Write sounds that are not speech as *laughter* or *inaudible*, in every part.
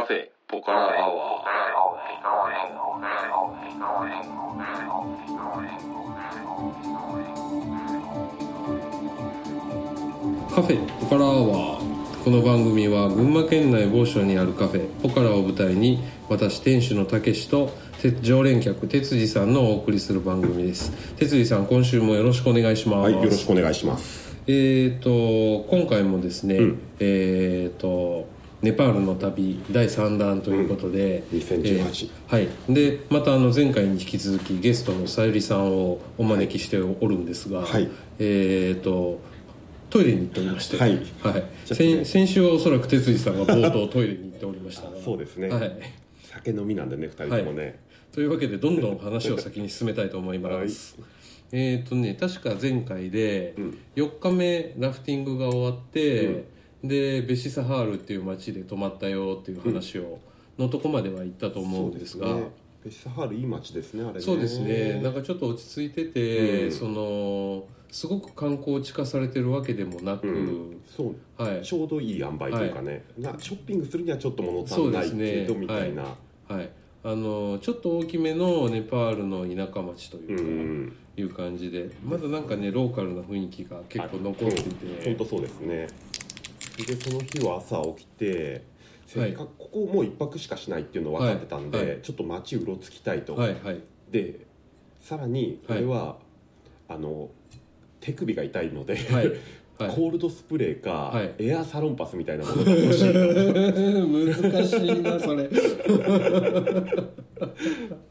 カフェポカラアワーカフェポカラアワーこの番組は群馬県内某所にあるカフェ。ポカラを舞台に私店主のたけしとて常連客哲司さんのお送りする番組です。哲司さん今週もよろしくお願いします、はい、よろしくお願いします。えー、と今回もですね、うん。えー、とネパールの旅第3弾ということで、うん2018えーはい。でまたあの前回に引き続きゲストのさゆりさんをお招きしておるんですが、はい。えー、とトイレに行っておりまして、はい。はい。先ね。先週はおそらく哲司さんが冒頭トイレに行っておりましたが。*laughs* そうですね。はい、酒飲みなんでね、二人ともね。というわけでどんどん話を先に進めたいと思います、えっ、とね確か前回でうん。4日目ラフティングが終わって、でベシサハールっていう町で泊まったよっていう話を、のとこまでは行ったと思うんですが。ね。ベシサハールいい街ですね、あれね。そうですね。なんかちょっと落ち着いてて、うん。そのすごく観光地化されてるわけでもなく、うん、そう、はい。ちょうどいい塩梅というかね、なショッピングするにはちょっと物足んないけど、ねみたいな。はい。あのちょっと大きめのネパールの田舎町というか、うん、いう感じでまだなんかねローカルな雰囲気が結構残ってて、本当そうですね。で、その日は朝起きて。せっかくここもう一泊しかしないっていうの分かってたんで、はいはい。ちょっと街うろつきたいと、はいはい。でさらにこれは、あの手首が痛いので、*laughs* コールドスプレーか、はい。エアサロンパスみたいなものが欲しい難しいなそれ。*laughs*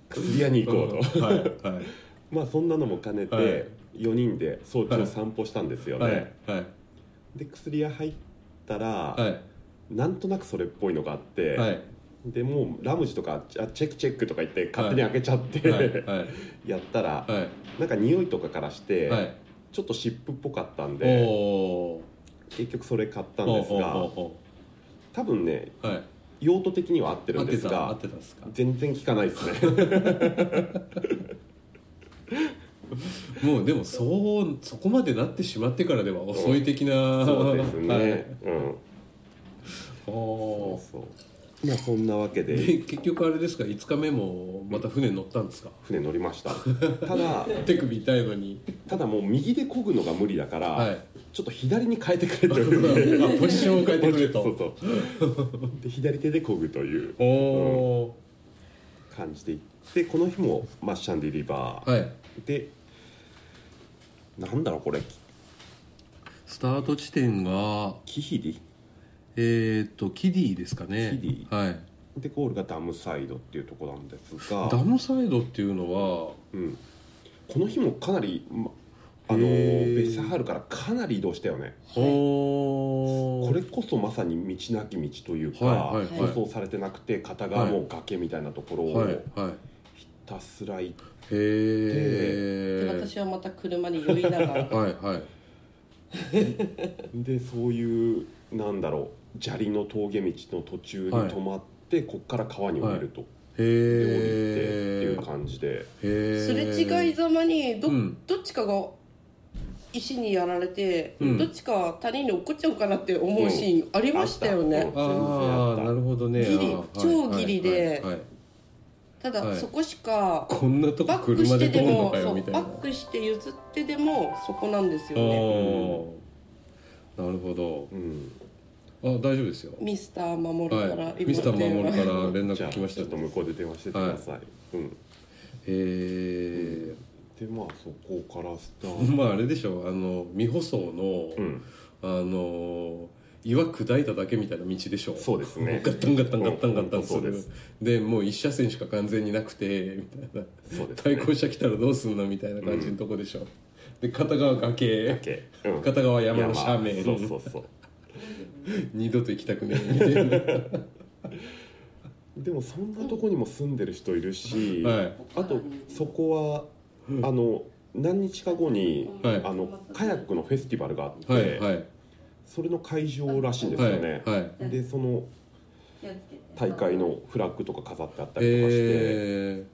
薬屋に行こうと、はいはい。*laughs* まあそんなのも兼ねて、はい。4人で早朝散歩したんですよね、はいはい。で薬屋入ったら、はい。なんとなくそれっぽいのがあって、はい。でもうラムジとかあチェックチェックとか言って勝手に開けちゃって、はい。はい。*laughs* やったら、はい。なんか匂いとかからして、はい。ちょっと湿布っぽかったんおでお結局それ買ったんーですが多分ね用途的には合ってるんですが全然効かないですね *laughs* *laughs* もうでもそうそこまでなってしまってからでは遅い的な。そうですね、はい。うん。おー。そうまあそんなわけで。で結局あれですか？5日目もまた船に乗ったんですか？船乗りました。ただ *laughs* 手首痛いのに。ただもう右で漕ぐのが無理だから、はい。ちょっと左に変えてくれという。*laughs* あポジションを変えてくれと。そうそう。で左手で漕ぐという。おお感じで行ってこの日もマッシャンディリバー、はい。でなんだろうこれ。スタート地点がキヒリ？えっ、とキディですかね。キディ？はい。でゴールがダムサイドっていうところなんですが。ダムサイドっていうのはうん、この日もかなり、まあのベッサハールからかなり移動したよね。おおこれこそまさに道なき道というか、はいはい舗装されてなくて片側もう崖みたいなところをはいひはいたすら行っへえで私はまた車に酔いながら。*laughs* はいはい。でそういうなんだろう砂利の峠道の途中に止まって、こっから川に降りると、へで降りてってえいう感じで。すれ違いざまにど,、うん。どっちかが石にやられて、うん。どっちか谷に落っこっちゃうかなって思うシーンありましたよね、あったああなるほどね超ギリではいはいはいただ、はい。そこしかこんなとこバック車してでで通るのもそうかよみたいな。バックして譲ってでもそこなんですよあねあなるほど。うん。あ大丈夫ですよ。ミスター守るから、はい。ミスター守るから連絡来ましたちょっと向こうで電話しててください、うん。へえでまあそこからスタート。まああれでしょあの未舗装の、うん。あの岩砕いただけみたいな道でしょそうですね。ガッタンガッタンガッタンガッタンするうんです。でもう一車線しか完全になくてみたいな。そうですね。対向車来たらどうすんのみたいな感じのとこでしょ、で片側崖。崖、うん、片側山の斜面。そうそうそう。二度と行きたくねえ。みたいなでもそんなとこにも住んでる人いるし、はい。あとそこは、あの何日か後に、はい。あのカヤックのフェスティバルがあって、はいはいそれの会場らしいんですよね、はいはい。でその大会のフラッグとか飾ってあったりとかして、え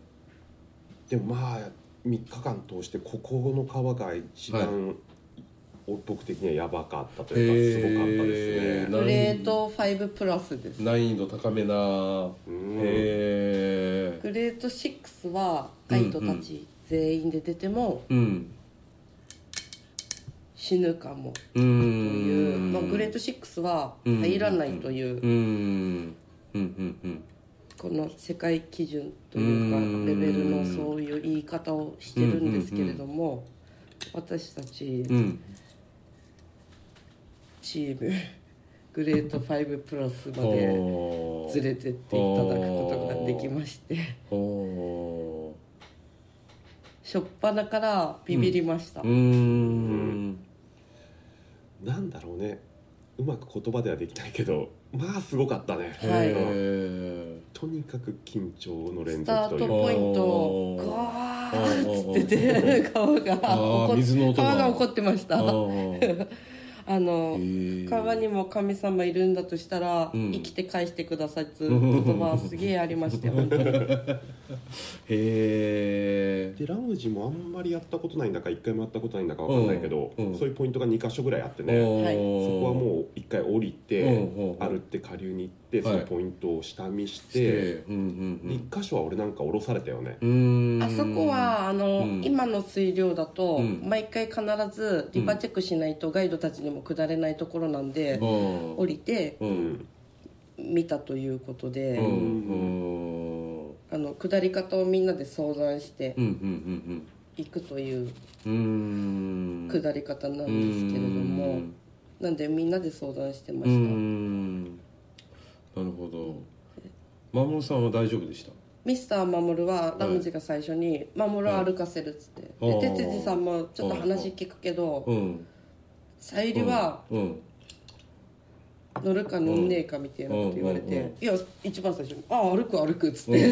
でもまあ3日間通してここの川が一番お僕的にはやばかったというかすごかったですね。グレート5プラスです。難易度高めな。うん。へえグレート6はガイドたち全員で出てもうん死ぬかも。うとんいう、まあ、グレート6は入らないという。この世界基準というかうん。レベルのそういう言い方をしてるんですけれども私たちうん。チームグレート5プラスまでほ連れてっていただくことができまして。ほ初っ端からビビりました、ううんなんだろうね。うまく言葉ではできないけどまあすごかったね、はい。とにかく緊張の連スタート続というポイント。ガーッつってて川があー怒っ水の音が。川が怒ってましたあの川にも神様いるんだとしたら、うん。生きて返してくださいっつう *laughs* 言葉すげえありましたよ *laughs* 本当に。へえでラムジもあんまりやったことないんだか一回もやったことないんだかわかんないけど、うんうん。そういうポイントが2箇所ぐらいあってね、はい。そこはもう一回降りて、うんうん歩って下流に行ってそはい。のポイントを下見し、しててうんうん。で1箇所は俺なんか降ろされたよね、うん。あそこはあの、うん。今の水量だと、うん。毎回必ずリバチェックしないとガイドたちにも下れないところなんで、うん。降りて見たということで、あの下り方をみんなで相談していくという下り方なんですけれども、なんでみんなで相談してまうした、んなるほど。守さんは大丈夫でした？ミスター守はラムジが最初に「守を歩かせる」っつって、はい。で哲司さんもちょっと話聞くけどうんさゆりはうん。乗るか乗んねえかみたいなこと言われて「いや一番最初に「ああ歩く歩く」っつって「ウ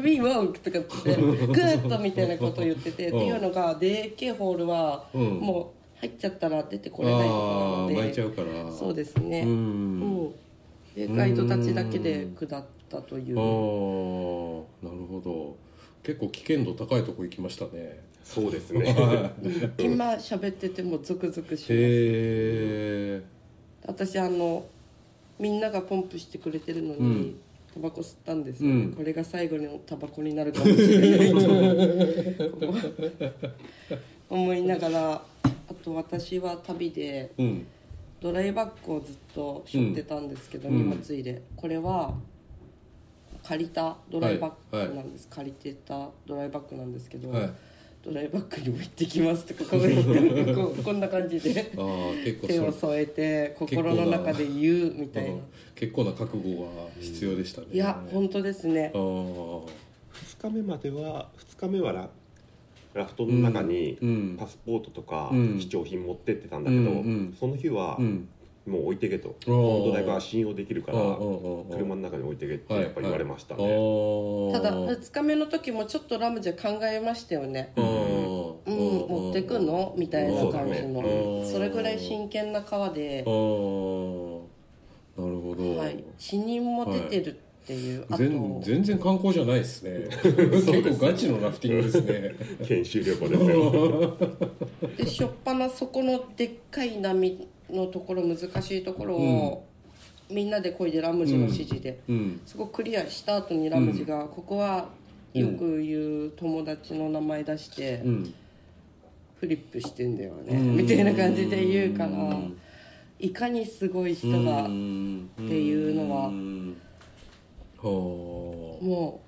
ィーワーク」*laughs* とかっつってグーッとみたいなことを言っててっていうのがでっけえホールはうん。もう入っちゃったら出てこれないところなので巻いちゃうから。そうですね。ううんガイドたちだけで下ったという。ああなるほど。結構危険度高いとこ行きましたね。そうですね。今喋っててもゾクゾクします。へえ私あのみんながポンプしてくれてるのに、うん。タバコ吸ったんですよ、うん。これが最後のタバコになるかもしれないと。思いながらあと私は旅でうんドライバッグをずっと背負ってたんですけど、うん。荷物入れ。これは借りたドライバッグなんです、借りてたドライバッグなんですけど、はい。ドライバッグにも行ってきますとかこう言ってこうこんな感じでああ結構手をそ添えて心の中で言うみたいな。うん結構な覚悟が必要でしたね。いや本当ですね。ああ2日目までは2日目はララフトの中にうん。パスポートとかうん。貴重品持ってってたんだけど、うんうん。その日はうん。もう置いてけと、このドライバーは信用できるから車の中に置いてけってはいやっぱ言われましたね、はいただあー2日目の時もちょっとラムジャ考えましたよね。うん。うん。持ってくの？みたいな感じの。それぐらい真剣な川で。なるほど、はい。死人も出てるっていうあと全全然観光じゃない *laughs* ですね。結構ガチのラフティングですね。研修旅行ですよ *laughs* でしょっぱなそこのでっかい波のところ難しいところを、みんなで漕いでラムジの指示で、うん。そこクリアした後にラムジが、ここはよく言う友達の名前出して、うん。フリップしてんだよね、うん。みたいな感じで言うから、うん。いかにすごい人が、うんっていうのはうん。はも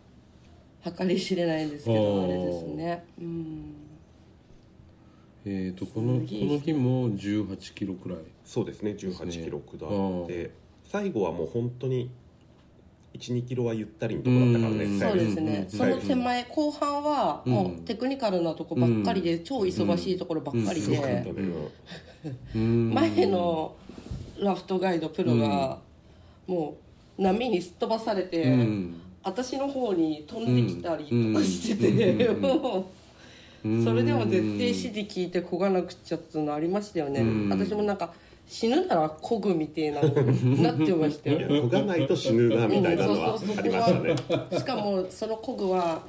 う計り知れないんですけどあれですね。うん。あえっ、とこのこの日も18キロくらい。そうですね18キロ下うんって最後はもう本当に12キロはゆったりのとこだったからねうんそうですね、うんその手前後半はもうテクニカルなとこばっかりで、超忙しいところばっかりで、前のラフトガイドプロがもう波にすっ飛ばされて、うん。私の方に飛んできたりとかしてて、それでも絶対指示聞いてこがなくちゃっていうのありましたよね、うん。私もなんか死ぬならこぐみたいななってましたよ。*laughs* 漕がないと死ぬなみたいなのはありましたね。しかもそのこぐは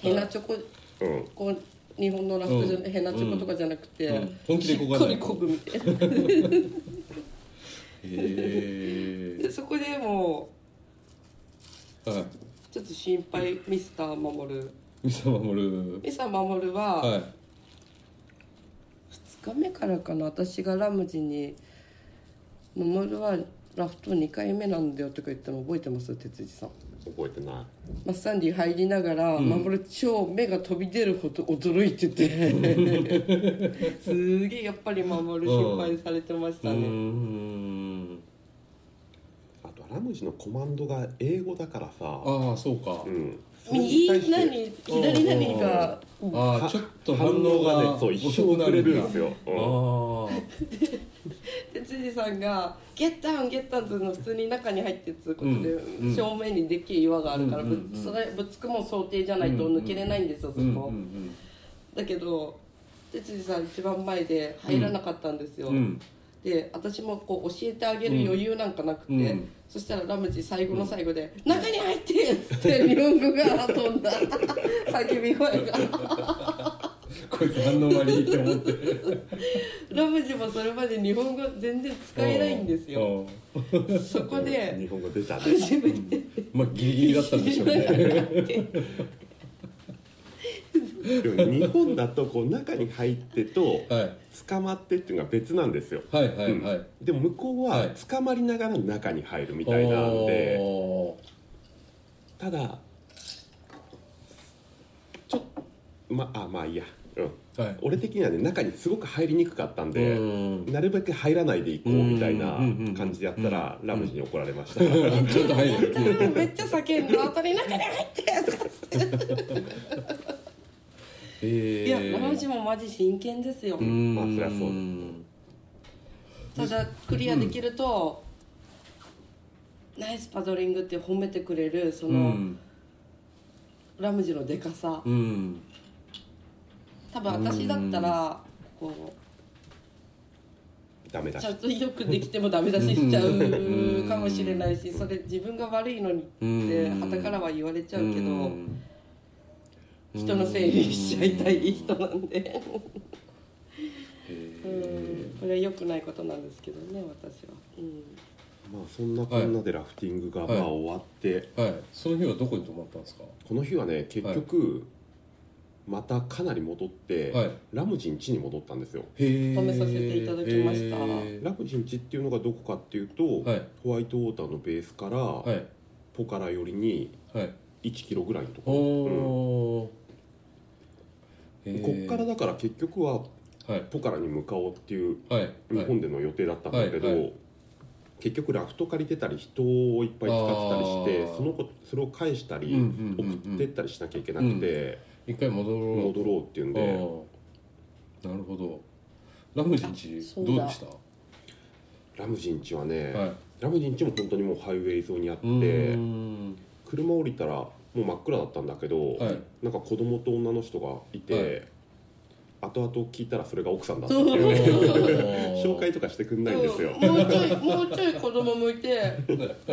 ヘナチョコうん。こう日本のラフトじゃない変なチョコとかじゃなくて、うん。本気でこがないしっかりこぐみたいなへでそこでもえはい。うちょっと心配ミスター守る。ミサ守る。ミスター守るは、はい。2日目からかな私がラムジに「守るはラフト2回目なんだよ」とか言ったの覚えてます？哲司さん。覚えてない。マッサンディ入りながら、守る超目が飛び出るほど驚いてて。*laughs* すげえやっぱり守る心配されてましうーたね、ラムジのコマンドが英語だからさ。ああそうか、うん、右何？左何か。ああちょっと反応がねそう一生遅れるんですよ、ああ。*laughs* で辻さんが「ゲッタンゲッタン」っていうの普通に中に入ってつうことで、うん、正面にでっけえ岩があるから、ぶそれぶつくも想定じゃないと抜けれないんですよ、そこ、だけど哲辻さん一番前で入らなかったんですよ、うん。で私もこう教えてあげる余裕なんかなくて、うん。そしたらラムジ最後の最後で「中に入って!」っつって日本語が飛んだ。*laughs* 叫び声が。こいつ反応悪いって思って。ラムジもそれまで日本語全然使えないんですよ。そこで *laughs* 日本語出た。ね初めてまあ、ギリギリだったんでしょうね。*laughs* でも日本だとこう中に入ってとはい。捕まってっていうのが別なんですよ。はいはいはい。うん。でも向こうははい。捕まりながら中に入るみたいなんで、おーただちょっまあまあいいや、うん、はい。俺的にはね中にすごく入りにくかったんで、うん。なるべく入らないでいこうみたいな感じでやったら、ラムジに怒られました、*laughs* ちょっと入る。*laughs* めっちゃ叫んだ後に中に入ってとか *laughs* えいやラムジもマジ真剣ですよ、うん。まあそりゃそうただクリアできると、ナイスパドリングって褒めてくれるその、うん。ラムジのでかさ。うん。多分私だったらこダメだちゃんとよくできてもダメ出ししちゃうかもしれないしそれ自分が悪いのにってうん。傍からは言われちゃうけどうん人のせいにしちゃいたい人なんで。へうん。これは良くないことなんですけどね私は。うん。まあそんなこんなでラフティングがはいまあ終わって、ーはい。その日はどこに泊まったんですか？この日はね結局、またかなり戻って、はい。ラムジン家に戻ったんですよ。へえ。泊めさせていただきました。へラムジン家っていうのがどこかっていうと、はい。ホワイトウォーターのベースから、ーはい。ポカラ寄りにはい。1キロぐらいのとおころ、うん。ーこっからだから結局ははい。ポカラに向かおうっていうはい。日本での予定だったんだけど、結局ラフト借りてたり人をいっぱい使ってたりしてその子それを返したり、送ってったりしなきゃいけなくて、一回戻ろう。戻ろうっていうんで、なるほど。ラムジンチどうでした？ラムジン家はね、はい。ラムジン家も本当にもうハイウェイ沿いにあって、車降りたらもう真っ暗だったんだけど、はい。なんか子供と女の人がいて、はい。後々聞いたらそれが奥さんだった。っていう。紹 *laughs* 紹介とかしてくんないんですよ、もうちょいもうちょい子供向いてや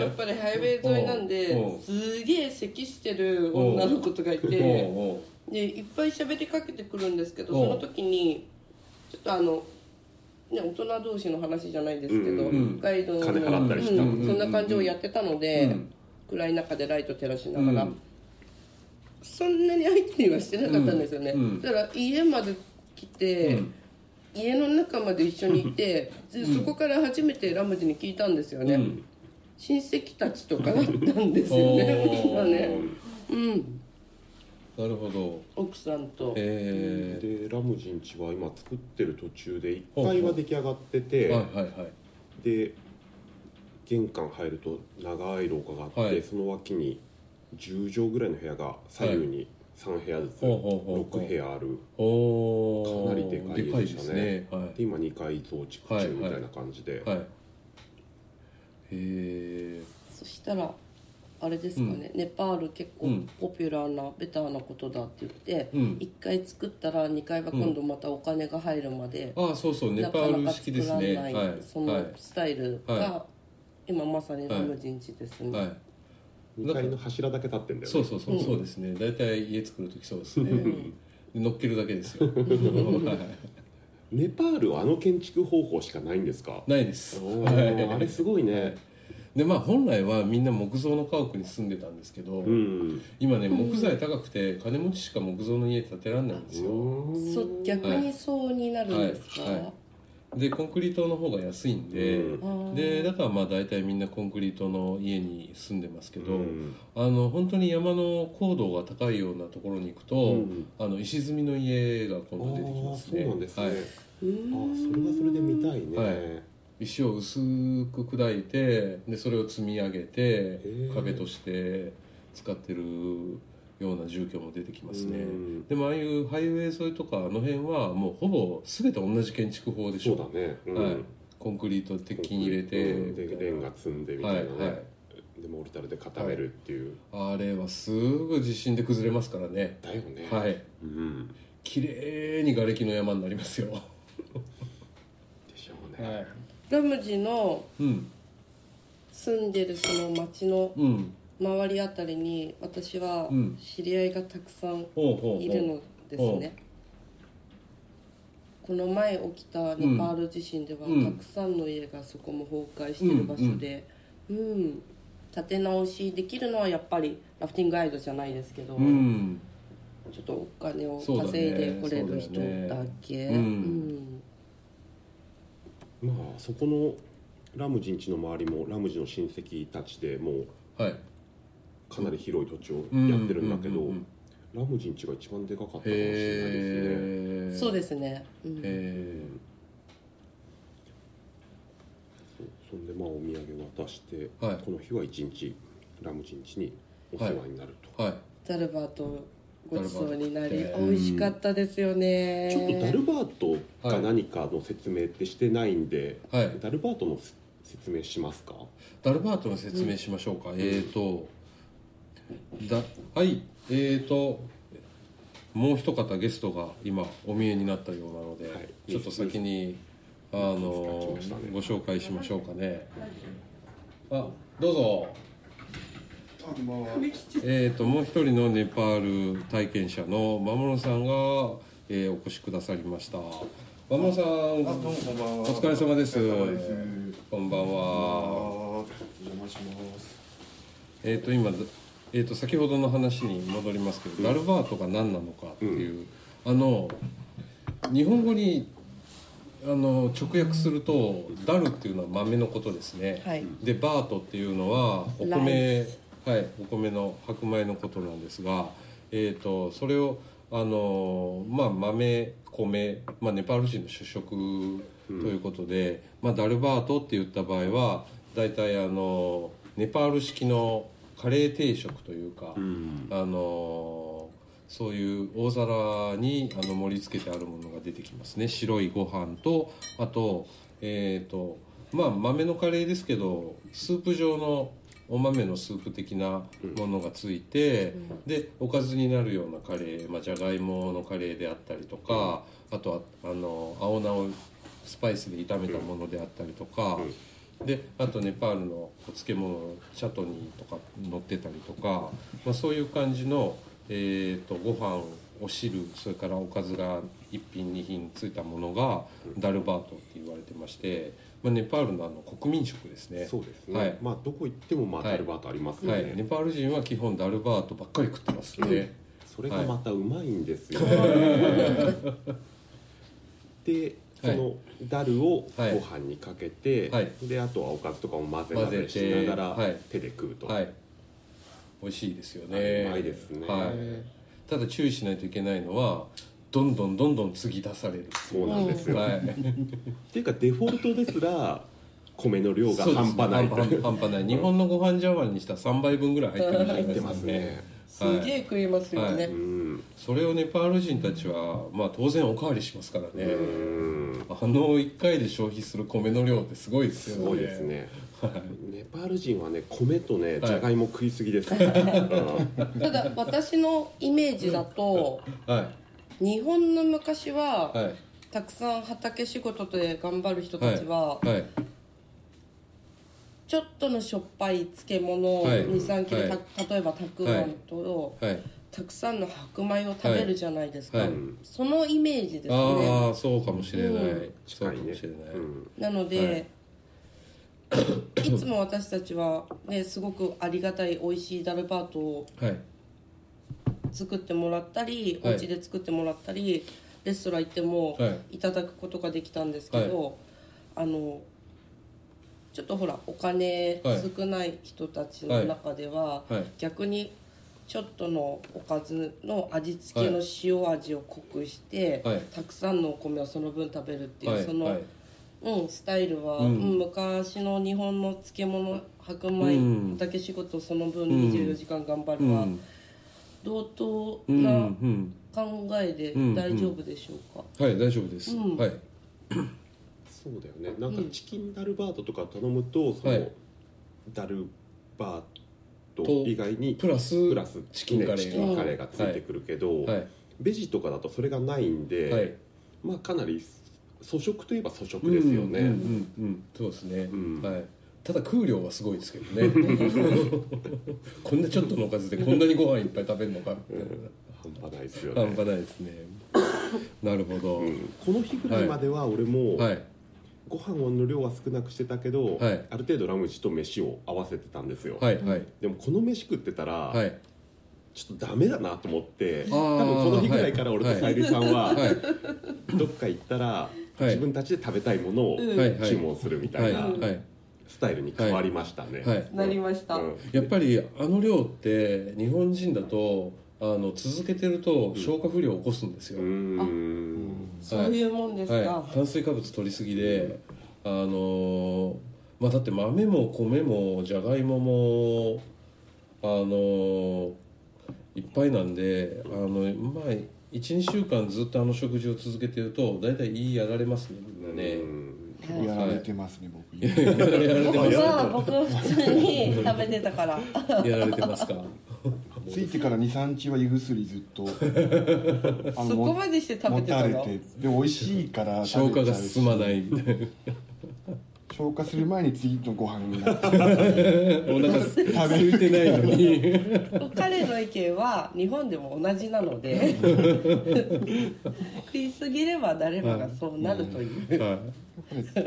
っぱりハイウェイ沿いなんでうん。すげえ咳してる女の子とかいてでいっぱい喋りかけてくるんですけどうん。その時にちょっとあの、ね、大人同士の話じゃないですけど、うん。ガイドの金払ったりしたうんそんな感じをやってたので、うん。暗い中でライト照らしながら、うんそんなに相手にはしてなかったんですよね、うんだから家まで来て、うん。家の中まで一緒にいて、でそこから初めてラムジに聞いたんですよね、うん。親戚たちとかだったんですよね。おー。まあね。うん。なるほど。奥さんと。えでラムジン家は今作ってる途中で1階は出来上がってて、ー、はいはいはい。で玄関入ると長い廊下があって、はい。その脇に10畳ぐらいの部屋が左右に3部屋ずつ、ほうほうほうほう6部屋ある。かなりでかい家でしたねでかいで今2階増築中みたいな感じで、ですね。はい。はい。へえ。そしたらあれですかね、ネパール結構うんポピュラーなベターなことだって言って、うん1回作ったら2階は今度またお金が入るまで、ああそうそうネパール式ですね。なかなか作らないはい。そのスタイルが、は今まさにラムジンチですね、はい。2階の柱だけ立ってんだよね。そうそうそう、そうですね。大体家作る時そうですね。乗っけるだけですよ。はい。ネパールはあの建築方法しかないんですか？ないです。おはい。ーあれすごいね、でまあ本来はみんな木造の家屋に住んでたんですけど、うん。今ね木材高くて金持ちしか木造の家建てらんないんですよ、そ逆にそうになるんですか、はい。はいでコンクリートの方が安いんで、うん。でだからまあ大体みんなコンクリートの家に住んでますけど、うん。あの本当に山の高度が高いようなところに行くと、うん。あの石積みの家が今度出てきますね。そうなんですね、はい、うあんそれはそれで見たいね、はい。石を薄く砕いてでそれを積み上げてー。壁として使ってるような住居も出てきますね。うん。でもああいうハイウェイ沿いとかあの辺はもうほぼ全て同じ建築法でしょ。そうだね、うん。はい、コンクリート鉄筋入れて。レンガ積んでみたいな。ね、はい。はいでモルタルで固めるっていう、あれはすぐ地震で崩れますからね。だよね。はい。うん。綺麗に瓦礫の山になりますよ。でしょうね、はい。ラムジのうん。住んでるその町のうん周りあたりに私はうん。知り合いがたくさんいるのですね、この前起きたネパール地震では、うん。たくさんの家がそこも崩壊してる場所でうん、建て直しできるのはやっぱりラフティングガイドじゃないですけど、うん。ちょっとお金を稼いでこれる人だけ。うん。まあそこのラムジン家の周りもラムジの親戚たちでもうはいかなり広い土地をうんやってるんだけど、うんうんうんラムジン家が一番でかかったかもしれないですね。そうですね、うん。へそうそんでまあお土産渡して、はい。この日は一日ラムジン家にお世話になると、えはい。ダルバートごちそうになり美味しかったですよね。ちょっとダルバートが何かの説明ってしてないんで、はい。ダルバートの説明しますか？ダルバートの説明しましょうか、えーとだはいえーともう一方ゲストが今お見えになったようなので、はいちょっと先にあのご紹介しましょうかね。あどうぞ。えーともう一人のネパール体験者のマモロさんが、えーお越しくださりました。マモロさん。お疲れ様です。こんばんは。お邪魔します。えー、と今、えー、と先ほどの話に戻りますけど、ダルバートが何なのかっていう、あの日本語にあの直訳すると「ダル」っていうのは豆のことですね、はい。でバートっていうのはおラ米はいお米の白米のことなんですが、えー、とそれをあのまあ豆米、まあ、ネパール人の主食ということで、まあ、ダルバートって言った場合は大体あのネパール式のカレー定食というか、うん。あのそういう大皿にあの盛り付けてあるものが出てきますね。白いご飯とあとえっ、とまあ豆のカレーですけどスープ状のお豆のスープ的なものがついて、でおかずになるようなカレー、まあ、じゃがいものカレーであったりとか、あとはあの青菜をスパイスで炒めたものであったりとか、であとネパールのお漬物チャトニーとか乗ってたりとか、まあ、そういう感じの、えー、とご飯お汁それからおかずが1品2品ついたものがダルバートって言われてまして、まあ、ネパールのあの国民食ですね。そうですね、はい。まあどこ行ってもまあはい。ダルバートありますよね、はい、ネパール人は基本ダルバートばっかり食ってますね、それがまたうまいんですよ、でそのダルをごはい。飯にかけて、はい。であとはおかずとかも混ぜ混ぜしながら手で食うと、はい。美味しいですよあねうまいですね。はい、ただ注意しないといけないのはどんどんどんどん継ぎ出される。そうなんですよ、はい。*laughs* っていうかデフォルトですら米の量が半端ない。と半端半端ない。日本のご飯茶碗にしたら3倍分ぐらい入ってるんじゃないで。入ってますね。ねすげえ食いますよね、はうんそれをネパール人たちはまあ当然おかわりしますからね。うん。あの1回で消費する米の量ってすごいですよね。すごいですね。ネパール人はね米とねはい。じゃがいも食いすぎです、*laughs* うん。ただ私のイメージだとは日本の昔は、いはい。たくさん畑仕事で頑張る人たちは、はい。ちょっとのしょっぱい漬物をはい。23切れ、はい。た例えばたくあんと、はいたくさんの白米を食べるじゃないですか、はい。そのイメージですね。ああそうかもしれない、うん。そうか近いねもしれない、うんなので、い、つも私たちは、ね、すごくありがたい美味しいダルバートをはい。作ってもらったり、はい。お家で作ってもらったりレストラン行ってもはい。いただくことができたんですけど、あのちょっとほらお金はい。少ない人たちの中では、はい。逆にちょっとのおかずの味付けの塩味を濃くして、はい。たくさんのお米をその分食べるっていう、はいその、はい。うん、スタイルは、うん。うん昔の日本の漬物白米、うん。畑仕事その分うん24時間頑張うるは、ん。同等うんなうん考えでうん。大丈夫でしょうか、はい大丈夫です、うん。はい。そうだよね。なんかうんチキンダルバートとか頼むとその、はい。ダルバートと以外にプラスプラスチキンカレーが。チキンカレーがついてくるけど、はい。ベジとかだとそれがないんで、はい。まあかなり粗食といえば粗食ですよね、うんうんうんうん。そうですね、うん。はい。ただ空量はすごいですけどね。*laughs* こんなちょっとのおかずでこんなにご飯いっぱい食べるのかみたい半端ないですよな、ね。半端ないですね。なるほど、うん。この日ぐらいまでは俺も、はいご飯の量は少なくしてたけど、はい。ある程度ラムチと飯を合わせてたんですよ、はいはい。でもこの飯食ってたら、はい。ちょっとダメだなと思ってあー多分この日ぐらいから俺とさゆりさんは、はい。どっか行ったら、い。自分たちで食べたいものをうんはいはい注文するみたはいい。なはい。スタイルに変わりましたね、はい。なりました、うん。やっぱりあの量って日本人だとあの続けてると消化不良を起こすんですよ、うーん。そういうもんですか、はい、炭水化物取りすぎで、あのーまあだって豆も米もじゃがいももあのーいっぱいなんであのまあ12週間ずっとあの食事を続けてると大体いいやられますね。みんなね。うん。やられてますね、僕。やられて僕ます。は僕は普通に食べてたから。やられてますか？ついてから23日は胃薬ずっと *laughs* あそこまでして食べてたの？持たれてで美味しいから消化が進まいないみたいな消化する前に次のご飯になって *laughs* お腹す空いてないのに彼の意見は日本でも同じなので *laughs* 食いすぎれば誰もがそうなるという、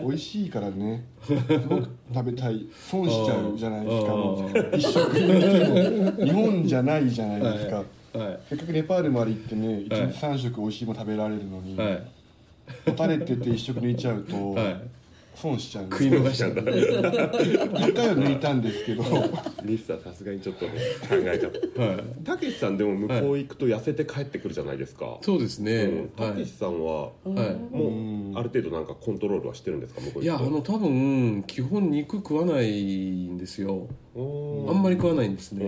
美味しいからね。すごく食べたい。損しちゃうじゃないですか。一食にも日本じゃないじゃないですか、はい。せっかくネパールまで行ってね1はい。日3食美味しいもの食べられるのに、はい。持たれてて一食抜いちゃうとはい損しちゃうんで食い逃しちゃった一回は抜いたんですけど。リスさんさすがにちょっと考えちゃった。はい。たけしさんでも向こう行くと痩せて帰ってくるじゃないですか。そうですね、たけしさんははい。もうんうある程度なんかコントロールはしてるんですか？向こういやあの多分基本肉食わないんですよ。とあんまり食わないんですね、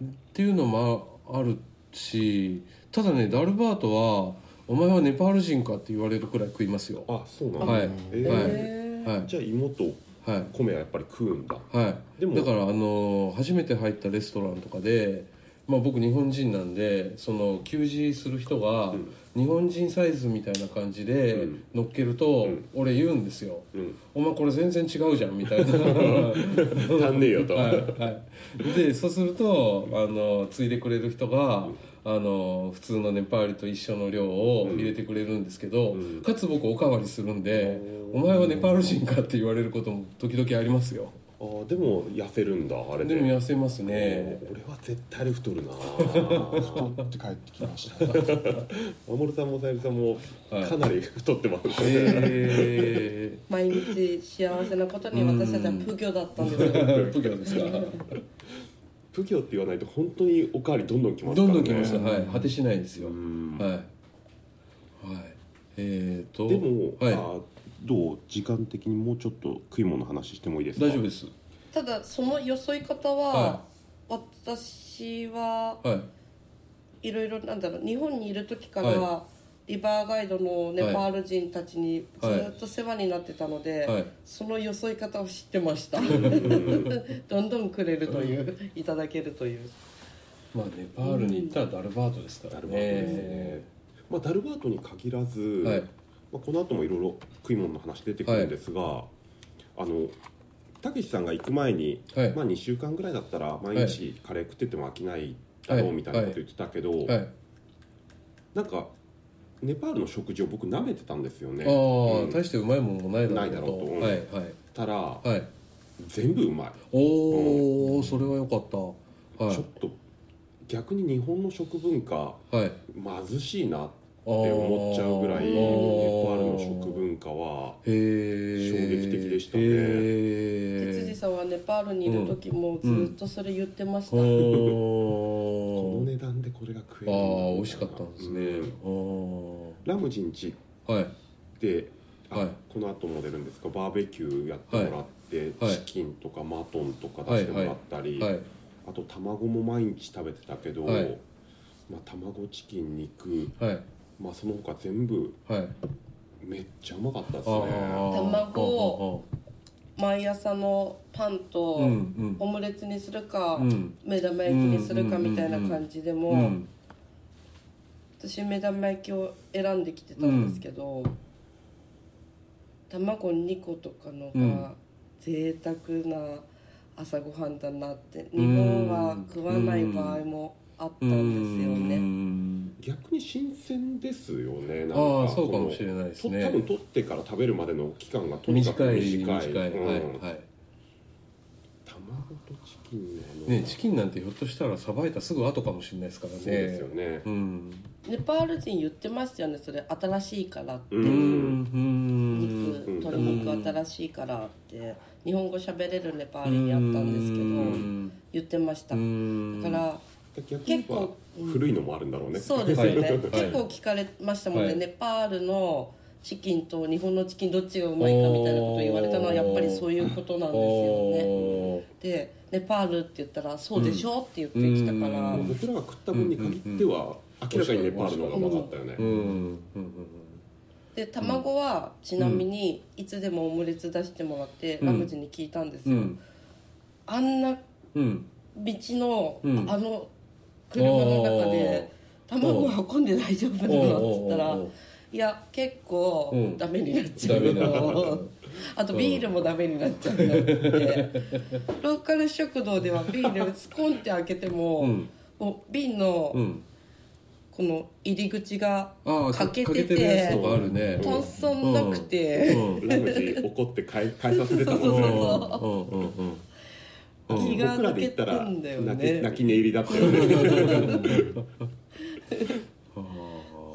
うん。っていうのもあるしただねダルバートは「お前はネパール人か?」って言われるくらい食いますよ。あそうなんだ、はい。えー。はいはい。じゃあ芋とはい。米はやっぱり食うんだ。はい。でもだからあの初めて入ったレストランとかで、まあ、僕日本人なんでその給仕する人がうん。日本人サイズみたいな感じでうん。乗っけると、うん。俺言うんですよ。うん「お前これ全然違うじゃん」みたいな。*laughs* 足んねえよと、はいはい、でそうするとあのついでくれる人が、あの普通のネパールと一緒の量を入れてくれるんですけど、うん。かつ僕おかわりするんで「お前はネパール人か?」って言われることも時々ありますよ。あーでも痩せるんだあれで。でも痩せますね。俺は絶対に太るな。太って帰ってきました。*laughs* 守さんもさゆりさんもはい。かなり太ってますね、え *laughs* 毎日幸せなことに私たちはプギョだったんですよ。ー、プギョですかプギョって言わないと本当におかわりどんどんきますどからね。んどんきますはい。果てしないですよ。うん。はい。はい。えーとでも、はい。あどう時間的にもうちょっと食い物の話してもいいですか？大丈夫です。ただそのよそい方は、は私ははい。いろいろなんだろう。日本にいる時から、はリバーガイドのネパール人たちにずはいっと世話になってたので、はい。そのよそい方を知ってました。*laughs* どんどんくれるといういただけるという。まあネパールに行ったらダルバートですからダルバートですねね、まあ、ダルバートに限らず、はい。まあ、この後もいろいろ食い物の話出てくるんですが、あのたけしさんが行く前に、はい。まあ、2週間ぐらいだったら毎日カレー食ってても飽きないだろうみたいなこと言ってたけど、はい。なんかネパールの食事を僕舐めてたんですよね。ああ、うん。大してうまいもんもないだろうないだろうと。うんはいはい。たらはい。全部うまい、おお、それは良かった。はい。ちょっと逆に日本の食文化はい。貧しいなって思っちゃうぐらいネパールの食文化はへえ衝撃的でしたね。へ哲司さんはネパールにいる時もずっとそれ言ってました、*laughs* このおー値段でこれが食えあるあ美味しかったんですね。うん。おラムジンチーはい。で、あはい。この後も出るんですか？バーベキューやってもらって、はい。チキンとかマトンとか出してもらったり、はい。あと卵も毎日食べてたけど、はい。まあ、卵チキン肉、はい。まあ、その他全部はい。めっちゃうまかったですあねー。卵毎朝のパンとうんうん。オムレツにするか、うん。目玉焼きにするかみたいな感じでも、うん私目玉焼きを選んできてたんですけど、卵2個とかのうん。が贅沢な朝ごはんだなって日本は食わない場合もあったんですようね。ん。逆に新鮮ですよねなんか。ああそうかもしれないですとね多分取ってから食べるまでの期間がとにかく短い。短い短い、うんはいはい卵とチキンのあのねチキンなんてひょっとしたらさばいたすぐ後かもしれないですからね。そうですよね。うん。ネパール人言ってましたよねそれ新しいからって、うんうん。肉うん鶏肉新しいからって。日本語喋れるネパールにあったんですけどうん。言ってました。だうん。から逆に言えば古いのもあるんだろうね。そうですよね、はい。結構聞かれましたもんね、はい。ネパールのチキンと日本のチキンどっちがうまいかみたいなことを言われたのはやっぱりそういうことなんですよね。でネパールって言ったら「そうでしょ?」って言ってきたから、うん。僕らが食った分に限っては明らかにネパールの方がうまかったよね。うんうんうんで卵はちなみにいつでもオムレツ出してもらって、うん。ラムジに聞いたんですよ、うん。あんなうん。道の、うん。あの車の中で卵運んで大丈夫なのっつったらおーおーおーいや結構うん。ダメになっちゃう。ダメあとビールもダメになっちゃう。ん。だってローカル食堂ではビールスコンって開けても、うん。もう瓶のうん。この入り口がああ欠けててるやとかあるね。トンソンなくて、うん。ラムジ怒って返返させてたもんそうねうんうんうんうん。気が僕ら抜けてで言ったらんだよ泣きね泣き寝入りだったよね *laughs*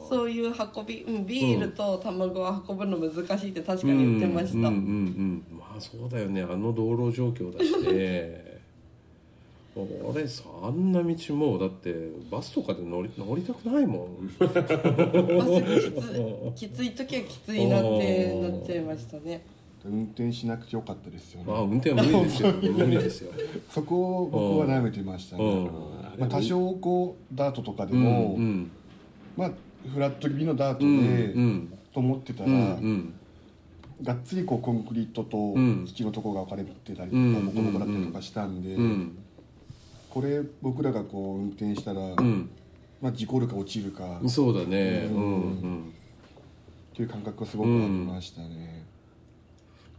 そういう運び、うん、ビールと卵を運ぶの難しいって確かに言ってました、うんうんうん。うんまあそうだよね。あの道路状況だしね *laughs* 俺さあんな道もうだってバスとかで乗り乗りたくないもん。バスきつ *laughs* きつい時はきついなってなっちゃいましたね。運転しなくてよかったですよね。まあ運転は無理ですよ。無理ですよ。そこを僕は舐めてましたね、うん。まあ、多少こうダートとかでうんも、うん。まあフラット気味のダートうんで、うん。と思ってたら、うんうん。がっつりこうコンクリートとうん。土のところが分かれてたりとか、うんボコボコだったりとかしたんで、うん。これ僕らがこう運転したら、うん。まあ、事故るか落ちるかっそうだね。ううんんうん。ていう感覚がすごくありましたね、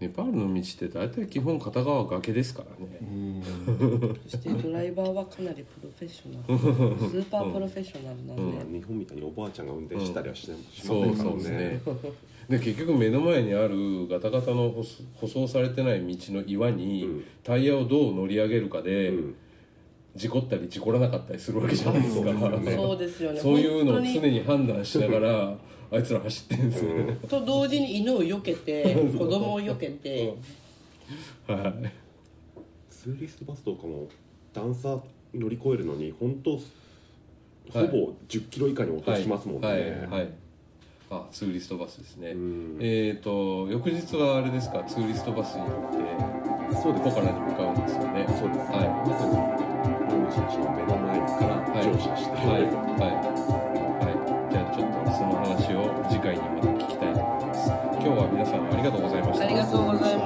ネパールの道って大体基本片側崖ですからね。うん。そ *laughs* してドライバーはかなりプロフェッショナル。*laughs* スーパープロフェッショナルなんで、うん。日本みたいにおばあちゃんが運転したりはし,、ないしまそうせん。からそうですね。ねで結局目の前にあるガタガタの舗装されてない道の岩にうん。タイヤをどう乗り上げるかで、うん。事故ったり事故らなかったりするわけじゃないですか、そうですよね。そういうのを常に判断しながら *laughs* あいつら走ってるんですよ。ね、と同時に犬を避けて *laughs* 子供を避けて。はい。ツーリストバスとかも段差乗り越えるのに本当はい。ほぼ1 0キロ以下に落としますもんね、はいはい、はい。あツーリストバスですね、うん。えっ、と翌日はあれですか？ツーリストバスに乗ってそうです。ポカラに向かうんですよね。そうです、はい。まさにラムジンチの目の前から乗車して、はいはいがとうございましたありがとうございました。